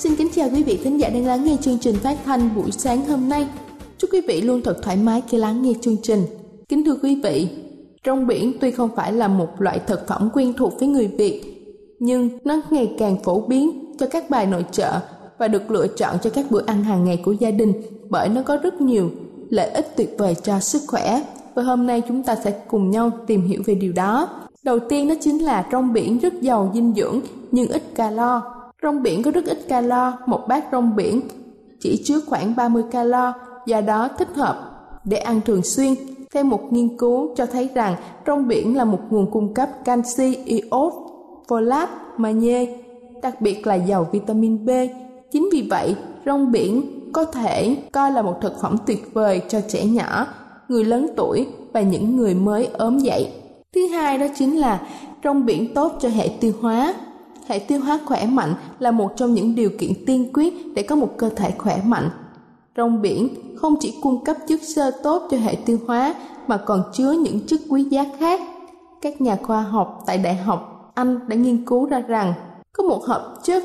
Xin kính chào quý vị thính giả đang lắng nghe chương trình phát thanh buổi sáng hôm nay. Chúc quý vị luôn thật thoải mái khi lắng nghe chương trình. Kính thưa quý vị, rong biển tuy không phải là một loại thực phẩm quen thuộc với người Việt, nhưng nó ngày càng phổ biến cho các bài nội trợ và được lựa chọn cho các bữa ăn hàng ngày của gia đình bởi nó có rất nhiều lợi ích tuyệt vời cho sức khỏe. Và hôm nay chúng ta sẽ cùng nhau tìm hiểu về điều đó. Đầu tiên đó chính là rong biển rất giàu dinh dưỡng nhưng ít calo Rong biển có rất ít calo, một bát rong biển chỉ chứa khoảng 30 calo, do đó thích hợp để ăn thường xuyên. Theo một nghiên cứu cho thấy rằng rong biển là một nguồn cung cấp canxi, iốt, folate, magie, đặc biệt là giàu vitamin B. Chính vì vậy, rong biển có thể coi là một thực phẩm tuyệt vời cho trẻ nhỏ, người lớn tuổi và những người mới ốm dậy. Thứ hai đó chính là rong biển tốt cho hệ tiêu hóa hệ tiêu hóa khỏe mạnh là một trong những điều kiện tiên quyết để có một cơ thể khỏe mạnh. Rong biển không chỉ cung cấp chất xơ tốt cho hệ tiêu hóa mà còn chứa những chất quý giá khác. Các nhà khoa học tại Đại học Anh đã nghiên cứu ra rằng có một hợp chất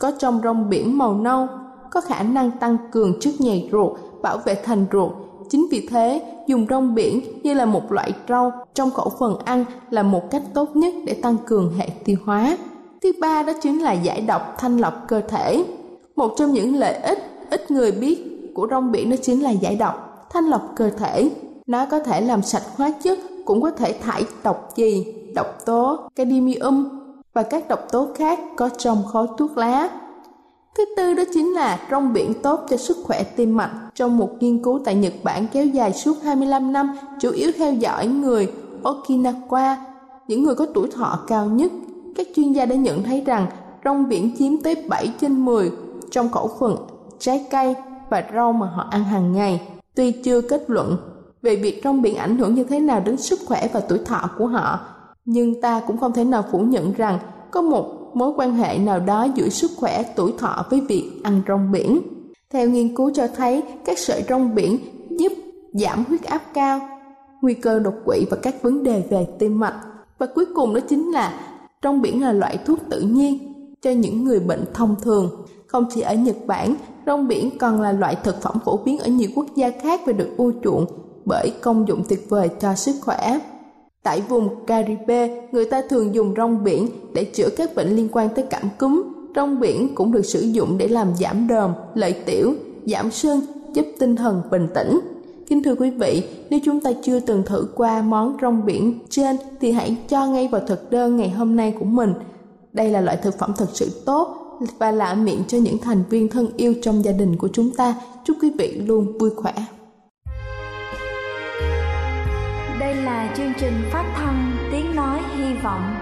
có trong rong biển màu nâu có khả năng tăng cường chất nhầy ruột, bảo vệ thành ruột. Chính vì thế, dùng rong biển như là một loại rau trong khẩu phần ăn là một cách tốt nhất để tăng cường hệ tiêu hóa. Thứ ba đó chính là giải độc thanh lọc cơ thể. Một trong những lợi ích ít người biết của rong biển đó chính là giải độc, thanh lọc cơ thể. Nó có thể làm sạch hóa chất, cũng có thể thải độc gì độc tố, cadmium và các độc tố khác có trong khói thuốc lá. Thứ tư đó chính là rong biển tốt cho sức khỏe tim mạch. Trong một nghiên cứu tại Nhật Bản kéo dài suốt 25 năm, chủ yếu theo dõi người Okinawa, những người có tuổi thọ cao nhất các chuyên gia đã nhận thấy rằng rong biển chiếm tới 7 trên 10 trong khẩu phần trái cây và rau mà họ ăn hàng ngày. Tuy chưa kết luận về việc rong biển ảnh hưởng như thế nào đến sức khỏe và tuổi thọ của họ, nhưng ta cũng không thể nào phủ nhận rằng có một mối quan hệ nào đó giữa sức khỏe tuổi thọ với việc ăn rong biển. Theo nghiên cứu cho thấy, các sợi rong biển giúp giảm huyết áp cao, nguy cơ đột quỵ và các vấn đề về tim mạch. Và cuối cùng đó chính là Rong biển là loại thuốc tự nhiên cho những người bệnh thông thường. Không chỉ ở Nhật Bản, rong biển còn là loại thực phẩm phổ biến ở nhiều quốc gia khác và được ưa chuộng bởi công dụng tuyệt vời cho sức khỏe. Tại vùng Caribe, người ta thường dùng rong biển để chữa các bệnh liên quan tới cảm cúm. Rong biển cũng được sử dụng để làm giảm đờm, lợi tiểu, giảm sưng, giúp tinh thần bình tĩnh. Kính thưa quý vị, nếu chúng ta chưa từng thử qua món rong biển trên thì hãy cho ngay vào thực đơn ngày hôm nay của mình. Đây là loại thực phẩm thật sự tốt và lạ miệng cho những thành viên thân yêu trong gia đình của chúng ta. Chúc quý vị luôn vui khỏe. Đây là chương trình phát thanh Tiếng Nói Hy Vọng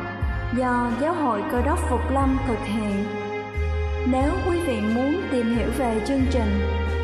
do Giáo hội Cơ đốc Phục Lâm thực hiện. Nếu quý vị muốn tìm hiểu về chương trình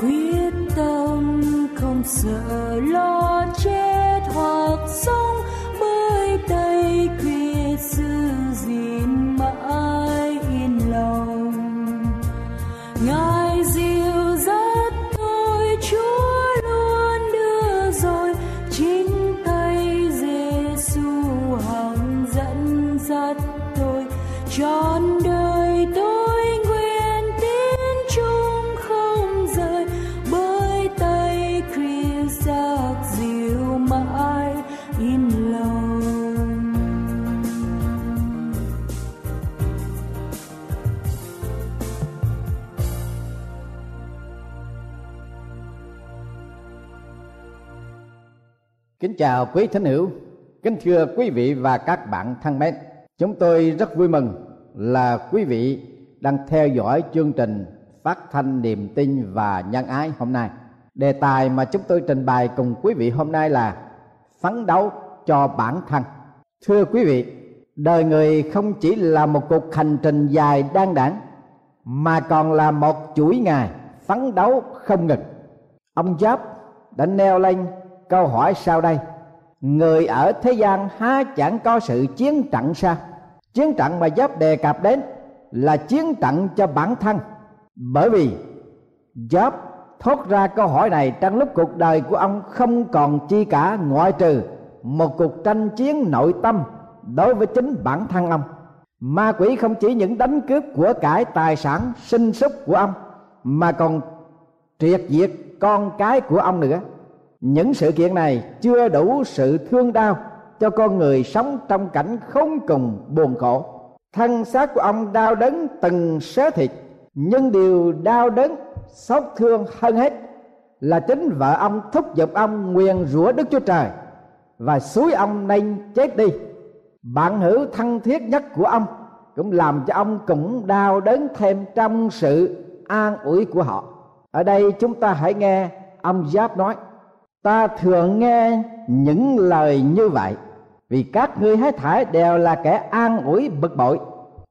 quyết tâm không sợ lo chết hoặc sống. Kính chào quý thính hữu, kính thưa quý vị và các bạn thân mến. Chúng tôi rất vui mừng là quý vị đang theo dõi chương trình phát thanh niềm tin và nhân ái hôm nay. đề tài mà chúng tôi trình bày cùng quý vị hôm nay là phấn đấu cho bản thân thưa quý vị đời người không chỉ là một cuộc hành trình dài đan đẳng mà còn là một chuỗi ngày phấn đấu không ngừng ông giáp đã neo lên câu hỏi sau đây. Người ở thế gian há chẳng có sự chiến trận sao? Chiến trận mà giáp đề cập đến là chiến trận cho bản thân. Bởi vì giáp thốt ra câu hỏi này trong lúc cuộc đời của ông không còn chi cả ngoại trừ một cuộc tranh chiến nội tâm đối với chính bản thân ông. Ma quỷ không chỉ những đánh cướp của cải tài sản sinh súc của ông, mà còn triệt diệt con cái của ông nữa những sự kiện này chưa đủ sự thương đau cho con người sống trong cảnh khốn cùng buồn khổ. Thân xác của ông đau đớn từng xé thịt, nhưng điều đau đớn, xót thương hơn hết là chính vợ ông thúc giục ông nguyền rủa đức chúa trời và suối ông nên chết đi. Bạn hữu thân thiết nhất của ông cũng làm cho ông cũng đau đớn thêm trong sự an ủi của họ. Ở đây chúng ta hãy nghe ông giáp nói ta thường nghe những lời như vậy, vì các ngươi hết thải đều là kẻ an ủi, bực bội.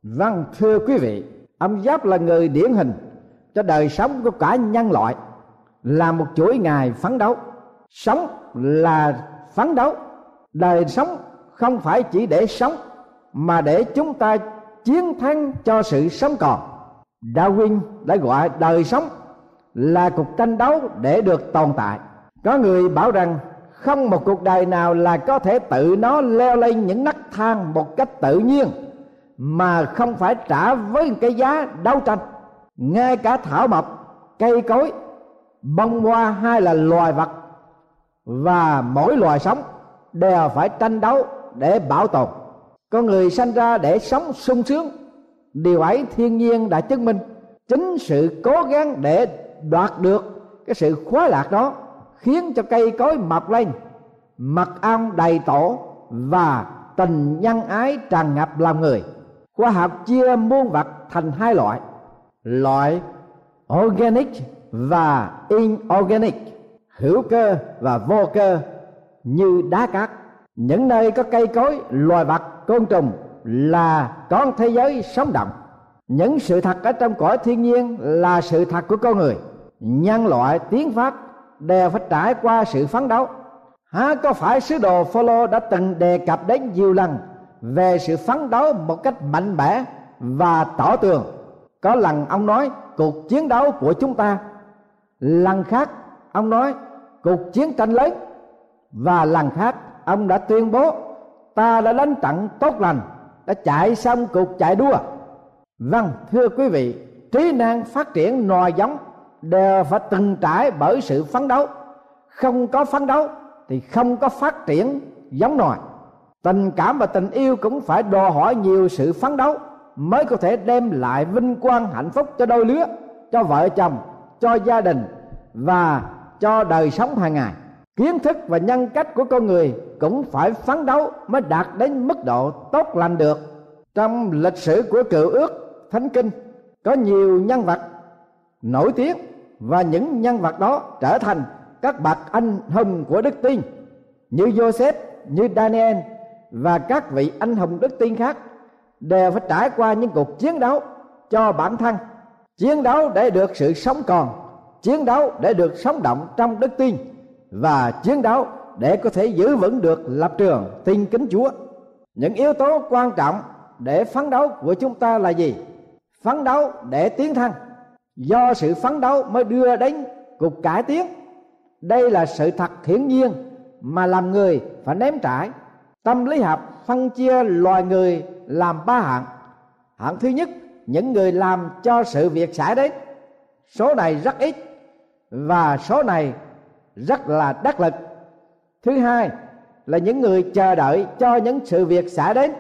Vâng thưa quý vị ông giáp là người điển hình cho đời sống của cả nhân loại, là một chuỗi ngày phấn đấu. Sống là phấn đấu, đời sống không phải chỉ để sống, mà để chúng ta chiến thắng cho sự sống còn. Darwin đã gọi đời sống là cuộc tranh đấu để được tồn tại có người bảo rằng không một cuộc đời nào là có thể tự nó leo lên những nấc thang một cách tự nhiên, mà không phải trả với cái giá đấu tranh. Ngay cả thảo mộc, cây cối, bông hoa hay là loài vật và mỗi loài sống đều phải tranh đấu để bảo tồn. Con người sanh ra để sống sung sướng. Điều ấy thiên nhiên đã chứng minh. Chính sự cố gắng để đoạt được cái sự khoái lạc đó khiến cho cây cối mọc lên, mật ong đầy tổ và tình nhân ái tràn ngập lòng người. Khoa học chia muôn vật thành hai loại loại organic và inorganic, hữu cơ và vô cơ, như đá cát. Những nơi có cây cối, loài vật, côn trùng là con thế giới sống động. Những sự thật ở trong cõi thiên nhiên là sự thật của con người. Nhân loại tiến phát đều phải trải qua sự phấn đấu. Há có phải sứ đồ Phaolô đã từng đề cập đến nhiều lần về sự phấn đấu một cách mạnh mẽ và tỏ tường? Có lần ông nói, cuộc chiến đấu của chúng ta. Lần khác, ông nói, cuộc chiến tranh lớn. Và lần khác, ông đã tuyên bố, ta đã đánh trận tốt lành, đã chạy xong cuộc chạy đua. Vâng thưa quý vị, trí năng phát triển nòi giống đều phải từng trải bởi sự phấn đấu. Không có phấn đấu thì không có phát triển giống nòi. Tình cảm và tình yêu cũng phải đòi hỏi nhiều sự phấn đấu mới có thể đem lại vinh quang hạnh phúc cho đôi lứa, cho vợ chồng, cho gia đình và cho đời sống hàng ngày. Kiến thức và nhân cách của con người cũng phải phấn đấu mới đạt đến mức độ tốt lành được. Trong lịch sử của cựu ước thánh kinh, có nhiều nhân vật nổi tiếng và những nhân vật đó trở thành các bậc anh hùng của đức tin như Joseph, như Daniel và các vị anh hùng đức tin khác đều phải trải qua những cuộc chiến đấu cho bản thân chiến đấu để được sự sống còn chiến đấu để được sống động trong đức tin và chiến đấu để có thể giữ vững được lập trường tin kính Chúa. Những yếu tố quan trọng để phấn đấu của chúng ta là gì? Phấn đấu để tiến thân. Do sự phấn đấu mới đưa đến cục cải tiến. Đây là sự thật hiển nhiên mà làm người phải ném trải. Tâm lý học phân chia loài người làm ba hạng. Hạng thứ nhất, những người làm cho sự việc xảy đến. Số này rất ít và số này rất là đắc lực thứ hai là những người chờ đợi cho những sự việc xảy đến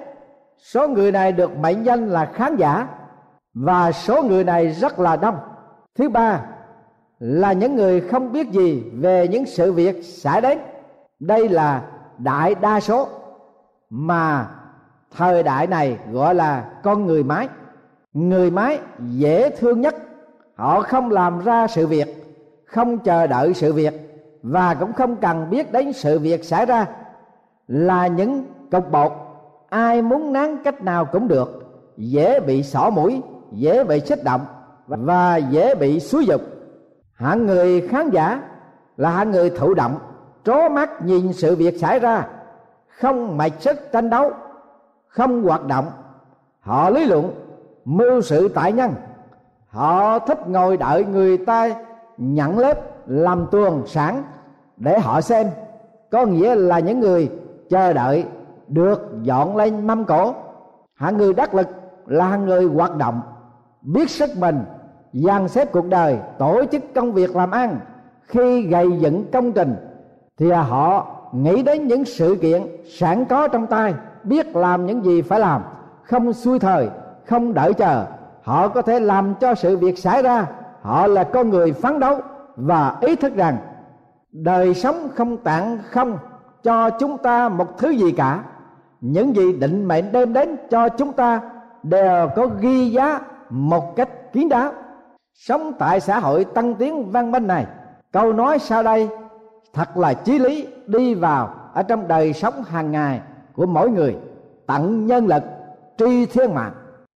số người này được mệnh danh là khán giả và số người này rất là đông thứ ba là những người không biết gì về những sự việc xảy đến. Đây là đại đa số, mà thời đại này gọi là con người máy. Người máy dễ thương nhất, họ không làm ra sự việc, không chờ đợi sự việc, và cũng không cần biết đến sự việc xảy ra. Là những cục bột, ai muốn nán cách nào cũng được, dễ bị xỏ mũi, dễ bị xích động và dễ bị xúi dục. Hạng người khán giả là hạng người thụ động, trố mắt nhìn sự việc xảy ra. Không mạch sức tranh đấu, không hoạt động. Họ lý luận, mưu sự tại nhân. Họ thích ngồi đợi người ta nhận lớp làm tuồng sản để họ xem có nghĩa là những người chờ đợi được dọn lên mâm cổ hạng người đắc lực là hạng người hoạt động, biết sức mình dàn xếp cuộc đời, tổ chức công việc làm ăn. Khi gây dựng công trình, thì họ nghĩ đến những sự kiện sẵn có trong tay, biết làm những gì phải làm. Không xuôi thời, không đợi chờ, họ có thể làm cho sự việc xảy ra. Họ là con người phấn đấu và ý thức rằng đời sống không tặng không cho chúng ta một thứ gì cả. Những gì định mệnh đem đến cho chúng ta đều có ghi giá một cách kiến đáo sống tại xã hội tăng tiến văn minh này. Câu nói sau đây thật là chí lý, đi vào ở trong đời sống hàng ngày của mỗi người. Tận nhân lực, tri thiên mạng.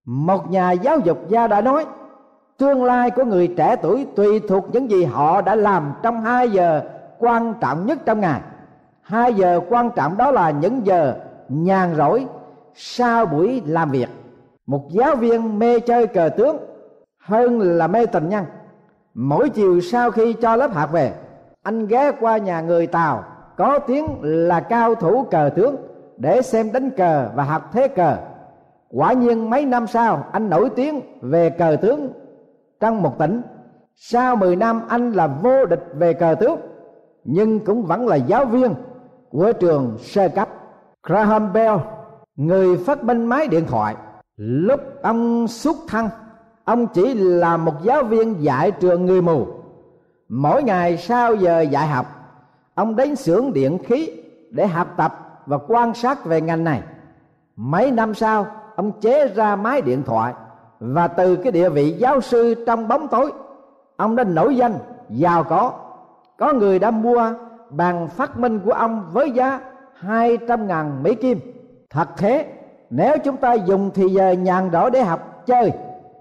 Một nhà giáo dục gia đã nói, tương lai của người trẻ tuổi tùy thuộc những gì họ đã làm trong hai giờ quan trọng nhất trong ngày. Hai giờ quan trọng đó là những giờ nhàn rỗi, sau buổi làm việc. Một giáo viên mê chơi cờ tướng hơn là mê tình nhân. Mỗi chiều sau khi cho lớp học về, anh ghé qua nhà người tàu có tiếng là cao thủ cờ tướng, để xem đánh cờ và học thế cờ. Quả nhiên mấy năm sau, anh nổi tiếng về cờ tướng. Trong một tỉnh, sau 10 năm anh là vô địch về cờ tướng, nhưng cũng vẫn là giáo viên của trường sơ cấp. Graham Bell, người phát minh máy điện thoại, lúc ông xuất thân ông chỉ là một giáo viên dạy trường người mù. Mỗi ngày sau giờ dạy học, ông đến xưởng điện khí để học tập và quan sát về ngành này. Mấy năm sau, ông chế ra máy điện thoại và từ cái địa vị giáo sư trong bóng tối, ông đã nổi danh, giàu có. Có người đã mua bằng phát minh của ông với giá 200 ngàn Mỹ Kim. Thật thế, nếu chúng ta dùng thì giờ nhàn rỗi để học chơi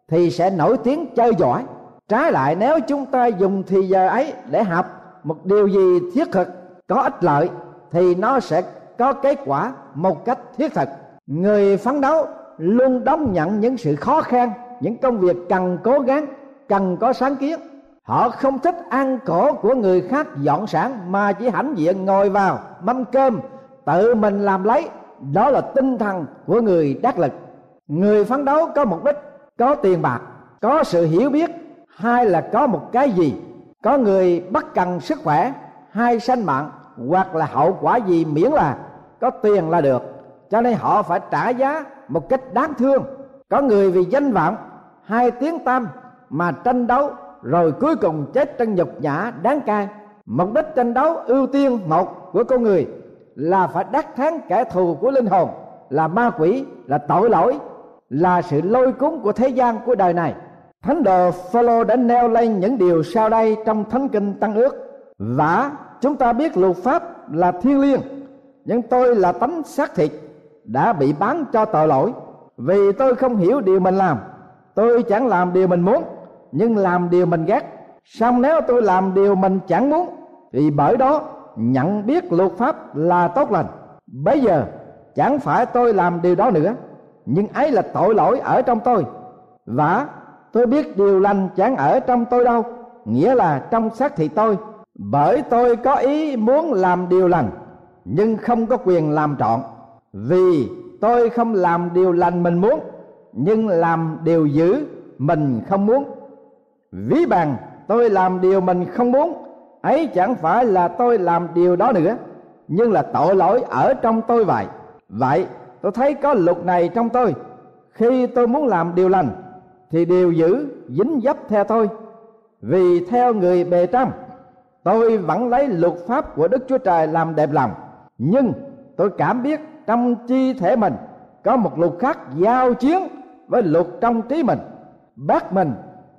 thì sẽ nổi tiếng chơi giỏi. Trái lại, nếu chúng ta dùng thì giờ ấy để học một điều gì thiết thực, có ích lợi, thì nó sẽ có kết quả một cách thiết thực. Người phấn đấu luôn đón nhận những sự khó khăn, những công việc cần cố gắng, cần có sáng kiến. Họ không thích ăn cổ của người khác dọn sẵn mà chỉ hãnh diện ngồi vào mâm cơm, tự mình làm lấy. Đó là tinh thần của người đắc lực. Người phấn đấu có mục đích có tiền bạc, có sự hiểu biết hay là có một cái gì? Có người bất cần sức khỏe hay sanh mạng, hoặc là hậu quả gì miễn là có tiền là được. Cho nên họ phải trả giá một cách đáng thương. Có người vì danh vọng, hai tiếng tam mà tranh đấu, rồi cuối cùng chết trong nhục nhã đáng cay. Mục đích tranh đấu ưu tiên một của con người là phải đắc thắng kẻ thù của linh hồn, là ma quỷ, là tội lỗi là sự lôi cuốn của thế gian của đời này. Thánh đồ Phaolô đã nêu lên những điều sau đây trong thánh kinh tăng ước. Và chúng ta biết luật pháp là thiên liêng, nhưng tôi là tánh xác thịt, đã bị bán cho tội lỗi. Vì tôi không hiểu điều mình làm, tôi chẳng làm điều mình muốn, nhưng làm điều mình ghét. Xong nếu tôi làm điều mình chẳng muốn, thì bởi đó nhận biết luật pháp là tốt lành. Bây giờ chẳng phải tôi làm điều đó nữa nhưng ấy là tội lỗi ở trong tôi. Và tôi biết điều lành chẳng ở trong tôi đâu, nghĩa là trong xác thịt tôi. Bởi tôi có ý muốn làm điều lành, nhưng không có quyền làm trọn. Vì tôi không làm điều lành mình muốn, nhưng làm điều dữ mình không muốn. Ví bằng tôi làm điều mình không muốn, ấy chẳng phải là tôi làm điều đó nữa, nhưng là tội lỗi ở trong tôi vậy. Vậy tôi thấy có luật này trong tôi. Khi tôi muốn làm điều lành, thì điều dữ dính dấp theo tôi. Vì theo người bề trăm tôi vẫn lấy luật pháp của đức chúa trời làm đẹp lòng. Nhưng tôi cảm biết trong chi thể mình có một luật khác giao chiến với luật trong trí mình. Bắt mình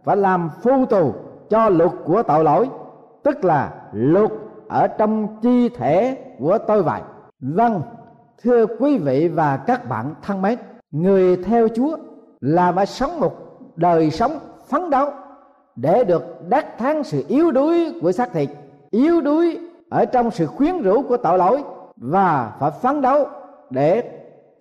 phải làm phu tù cho luật của tội lỗi, tức là luật ở trong chi thể của tôi vậy. Vâng thưa quý vị và các bạn thân mến, người theo chúa là phải sống một đời sống phấn đấu để được đắc thắng sự yếu đuối của xác thịt, yếu đuối ở trong sự khuyến rũ của tội lỗi và phải phấn đấu để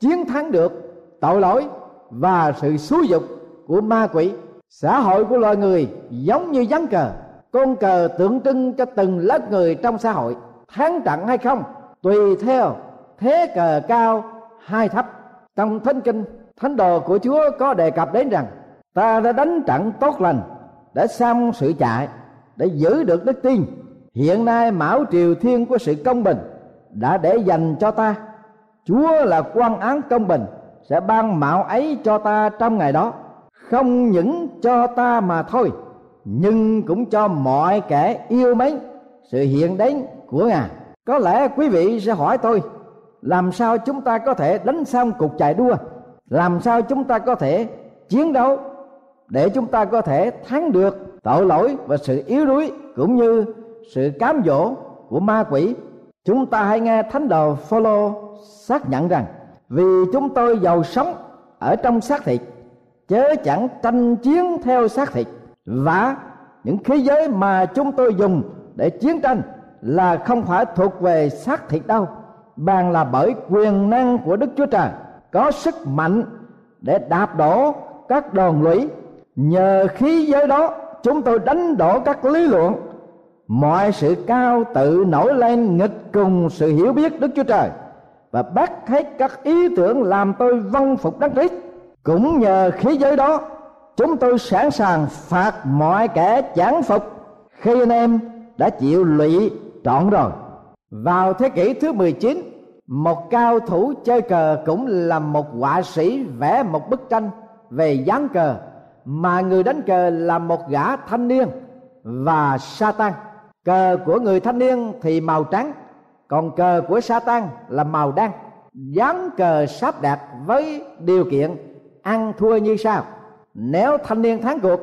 chiến thắng được tội lỗi và sự xúi dục của ma quỷ. Xã hội của loài người giống như ván cờ, con cờ tượng trưng cho từng lớp người trong xã hội. Thắng trận hay không tùy theo thế cờ cao, hai thấp trong thánh kinh, thánh đồ của chúa có đề cập đến rằng, ta đã đánh trận tốt lành để xong sự chạy để giữ được đức tin. Hiện nay mão triều thiên của sự công bình đã để dành cho ta. Chúa là quan án công bình, sẽ ban mạo ấy cho ta trong ngày đó. Không những cho ta mà thôi, nhưng cũng cho mọi kẻ yêu mến sự hiện đến của ngài. Có lẽ quý vị sẽ hỏi tôi làm sao chúng ta có thể đánh xong cuộc chạy đua? Làm sao chúng ta có thể chiến đấu để chúng ta có thể thắng được tội lỗi và sự yếu đuối cũng như sự cám dỗ của ma quỷ? Chúng ta hãy nghe thánh đồ Phaolô xác nhận rằng, vì chúng tôi giàu sống ở trong xác thịt, chớ chẳng tranh chiến theo xác thịt. Và những khí giới mà chúng tôi dùng để chiến tranh là không phải thuộc về xác thịt đâu bàn là bởi quyền năng của đức chúa trời, có sức mạnh để đạp đổ các đòn lũy nhờ khí giới đó, chúng tôi đánh đổ các lý luận. Mọi sự cao tự nổi lên nghịch cùng sự hiểu biết đức chúa trời, và bắt hết các ý tưởng làm tôi vâng phục đắc Christ. Cũng nhờ khí giới đó, chúng tôi sẵn sàng phạt mọi kẻ chán phục. Khi anh em đã chịu lụy trọn rồi vào thế kỷ thứ 19 một cao thủ chơi cờ cũng là một họa sĩ vẽ một bức tranh về dáng cờ, mà người đánh cờ là một gã thanh niên và sa tăng cờ của người thanh niên thì màu trắng, còn cờ của sa tăng là màu đen. Dáng cờ sắp đặt với điều kiện ăn thua như sau. Nếu thanh niên thắng cuộc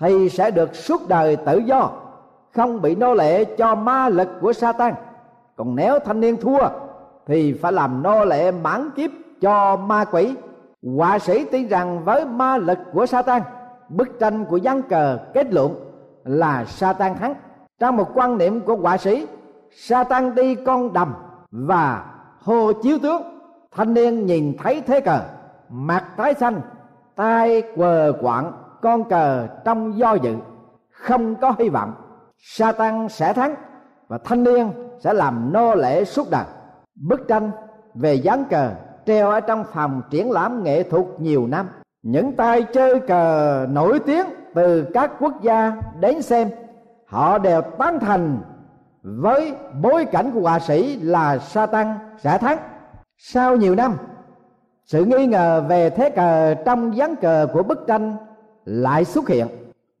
thì sẽ được suốt đời tự do, không bị nô lệ cho ma lực của sa tăng còn nếu thanh niên thua, thì phải làm nô lệ mãn kiếp cho ma quỷ. Họa sĩ tin rằng với ma lực của sa bức tranh của gián cờ kết luận là sa thắng trong một quan niệm của họa sĩ sa đi con đầm và hô chiếu tướng. Thanh niên nhìn thấy thế cờ, mặt tái xanh tay quờ quạng, con cờ trong do dự. Không có hy vọng sa sẽ thắng và thanh niên sẽ làm nô lệ suốt đời. Bức tranh về dáng cờ treo ở trong phòng triển lãm nghệ thuật nhiều năm. Những tay chơi cờ nổi tiếng từ các quốc gia đến xem, họ đều tán thành với bối cảnh của họa sĩ là sa tăng sẽ thắng. Sau nhiều năm, sự nghi ngờ về thế cờ trong dáng cờ của bức tranh lại xuất hiện.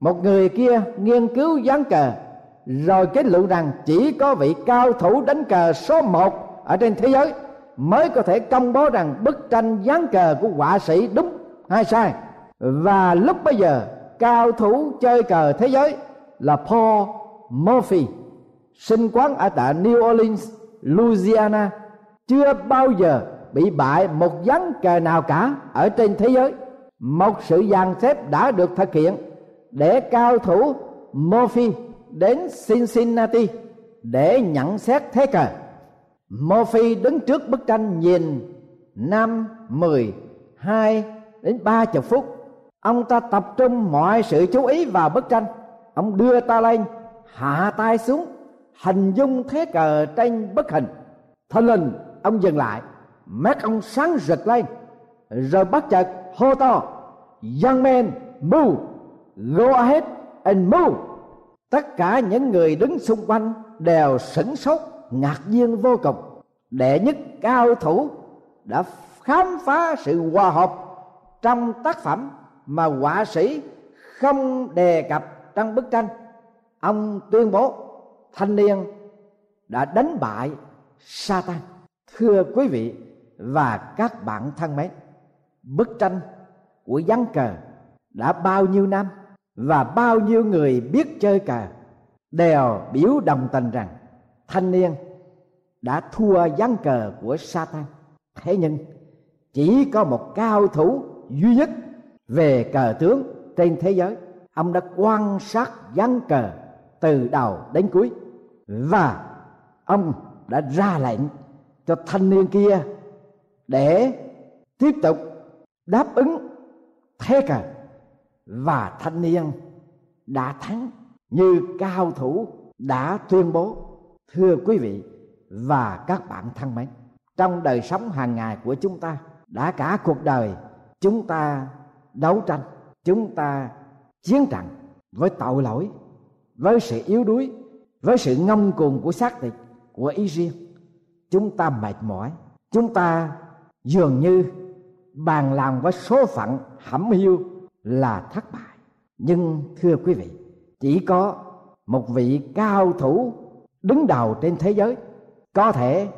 Một người kia nghiên cứu dáng cờ rồi kết luận rằng chỉ có vị cao thủ đánh cờ số một ở trên thế giới mới có thể công bố rằng bức tranh dáng cờ của họa sĩ đúng hay sai. Và lúc bây giờ cao thủ chơi cờ thế giới là Paul Murphy sinh quán ở tại New Orleans, Louisiana chưa bao giờ bị bại một dáng cờ nào cả ở trên thế giới. Một sự dàn xếp đã được thực hiện để cao thủ Murphy đến Cincinnati để nhận xét thế cờ. Murphy đứng trước bức tranh nhìn năm mười hai đến ba chục phút. Ông ta tập trung mọi sự chú ý vào bức tranh. Ông đưa ta lên, hạ tay xuống, hình dung thế cờ trên bức hình. Thân linh ông dừng lại. Mắt ông sáng rực lên. Rồi bắt chợt hô to, young man, move! Go ahead and move! Tất cả những người đứng xung quanh đều sửng sốt, ngạc nhiên vô cùng. Đệ nhất cao thủ đã khám phá sự hòa hợp trong tác phẩm mà họa sĩ không đề cập trong bức tranh. Ông tuyên bố, thanh niên đã đánh bại Satan. Thưa quý vị và các bạn thân mến, bức tranh của gián cờ đã bao nhiêu năm? Và bao nhiêu người biết chơi cờ đều biểu đồng tình rằng thanh niên đã thua gián cờ của Satan. Thế nhưng chỉ có một cao thủ duy nhất về cờ tướng trên thế giới. Ông đã quan sát gián cờ từ đầu đến cuối và ông đã ra lệnh cho thanh niên kia để tiếp tục đáp ứng thế cờ và thanh niên đã thắng, như cao thủ đã tuyên bố, thưa quý vị và các bạn thân mến. Trong đời sống hàng ngày của chúng ta, đã cả cuộc đời, chúng ta đấu tranh, chúng ta chiến trận với tội lỗi, với sự yếu đuối, với sự ngông cuồng của xác thịt của ý riêng chúng ta mệt mỏi, chúng ta dường như bàn lòng với số phận hẩm hiu là thất bại. Nhưng thưa quý vị, chỉ có một vị cao thủ đứng đầu trên thế giới có thể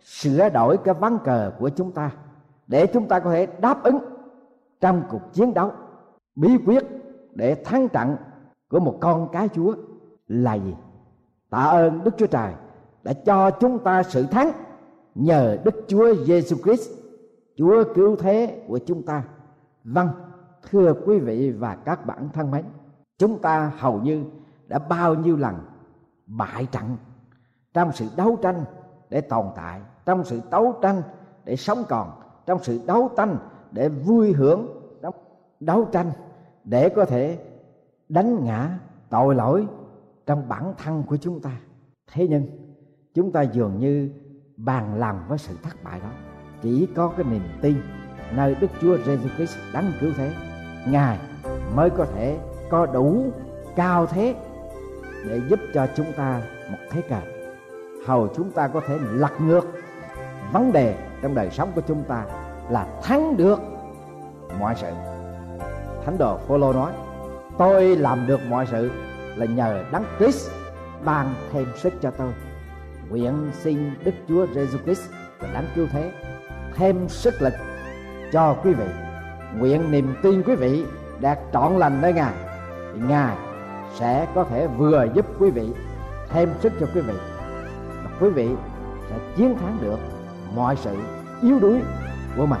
sửa đổi cái ván cờ của chúng ta để chúng ta có thể đáp ứng trong cuộc chiến đấu. Bí quyết để thắng trận của một con cái chúa là gì? Tạ ơn đức chúa trời đã cho chúng ta sự thắng nhờ đức chúa giêsu christ, chúa cứu thế của chúng ta. Vâng thưa quý vị và các bạn thân mến, chúng ta hầu như đã bao nhiêu lần bại trận trong sự đấu tranh để tồn tại, trong sự đấu tranh để sống còn, trong sự đấu tranh để vui hưởng, trong đấu tranh để có thể đánh ngã tội lỗi trong bản thân của chúng ta. Thế nhưng, chúng ta dường như bàn lòng với sự thất bại đó. Chỉ có cái niềm tin nơi Đức Chúa Jesus Christ đấng cứu thế. Ngài mới có thể có đủ cao thế để giúp cho chúng ta một thế cờ hầu chúng ta có thể lật ngược. Vấn đề trong đời sống của chúng ta là thắng được mọi sự. Thánh đồ Phaolô nói, tôi làm được mọi sự là nhờ đấng Christ ban thêm sức cho tôi. Nguyện xin Đức Chúa Jesus Christ và đấng cứu thế thêm sức lực cho quý vị nguyện niềm tin quý vị đạt trọn lành với ngài, thì ngài sẽ có thể vừa giúp quý vị, thêm sức cho quý vị. Và quý vị sẽ chiến thắng được mọi sự yếu đuối của mình.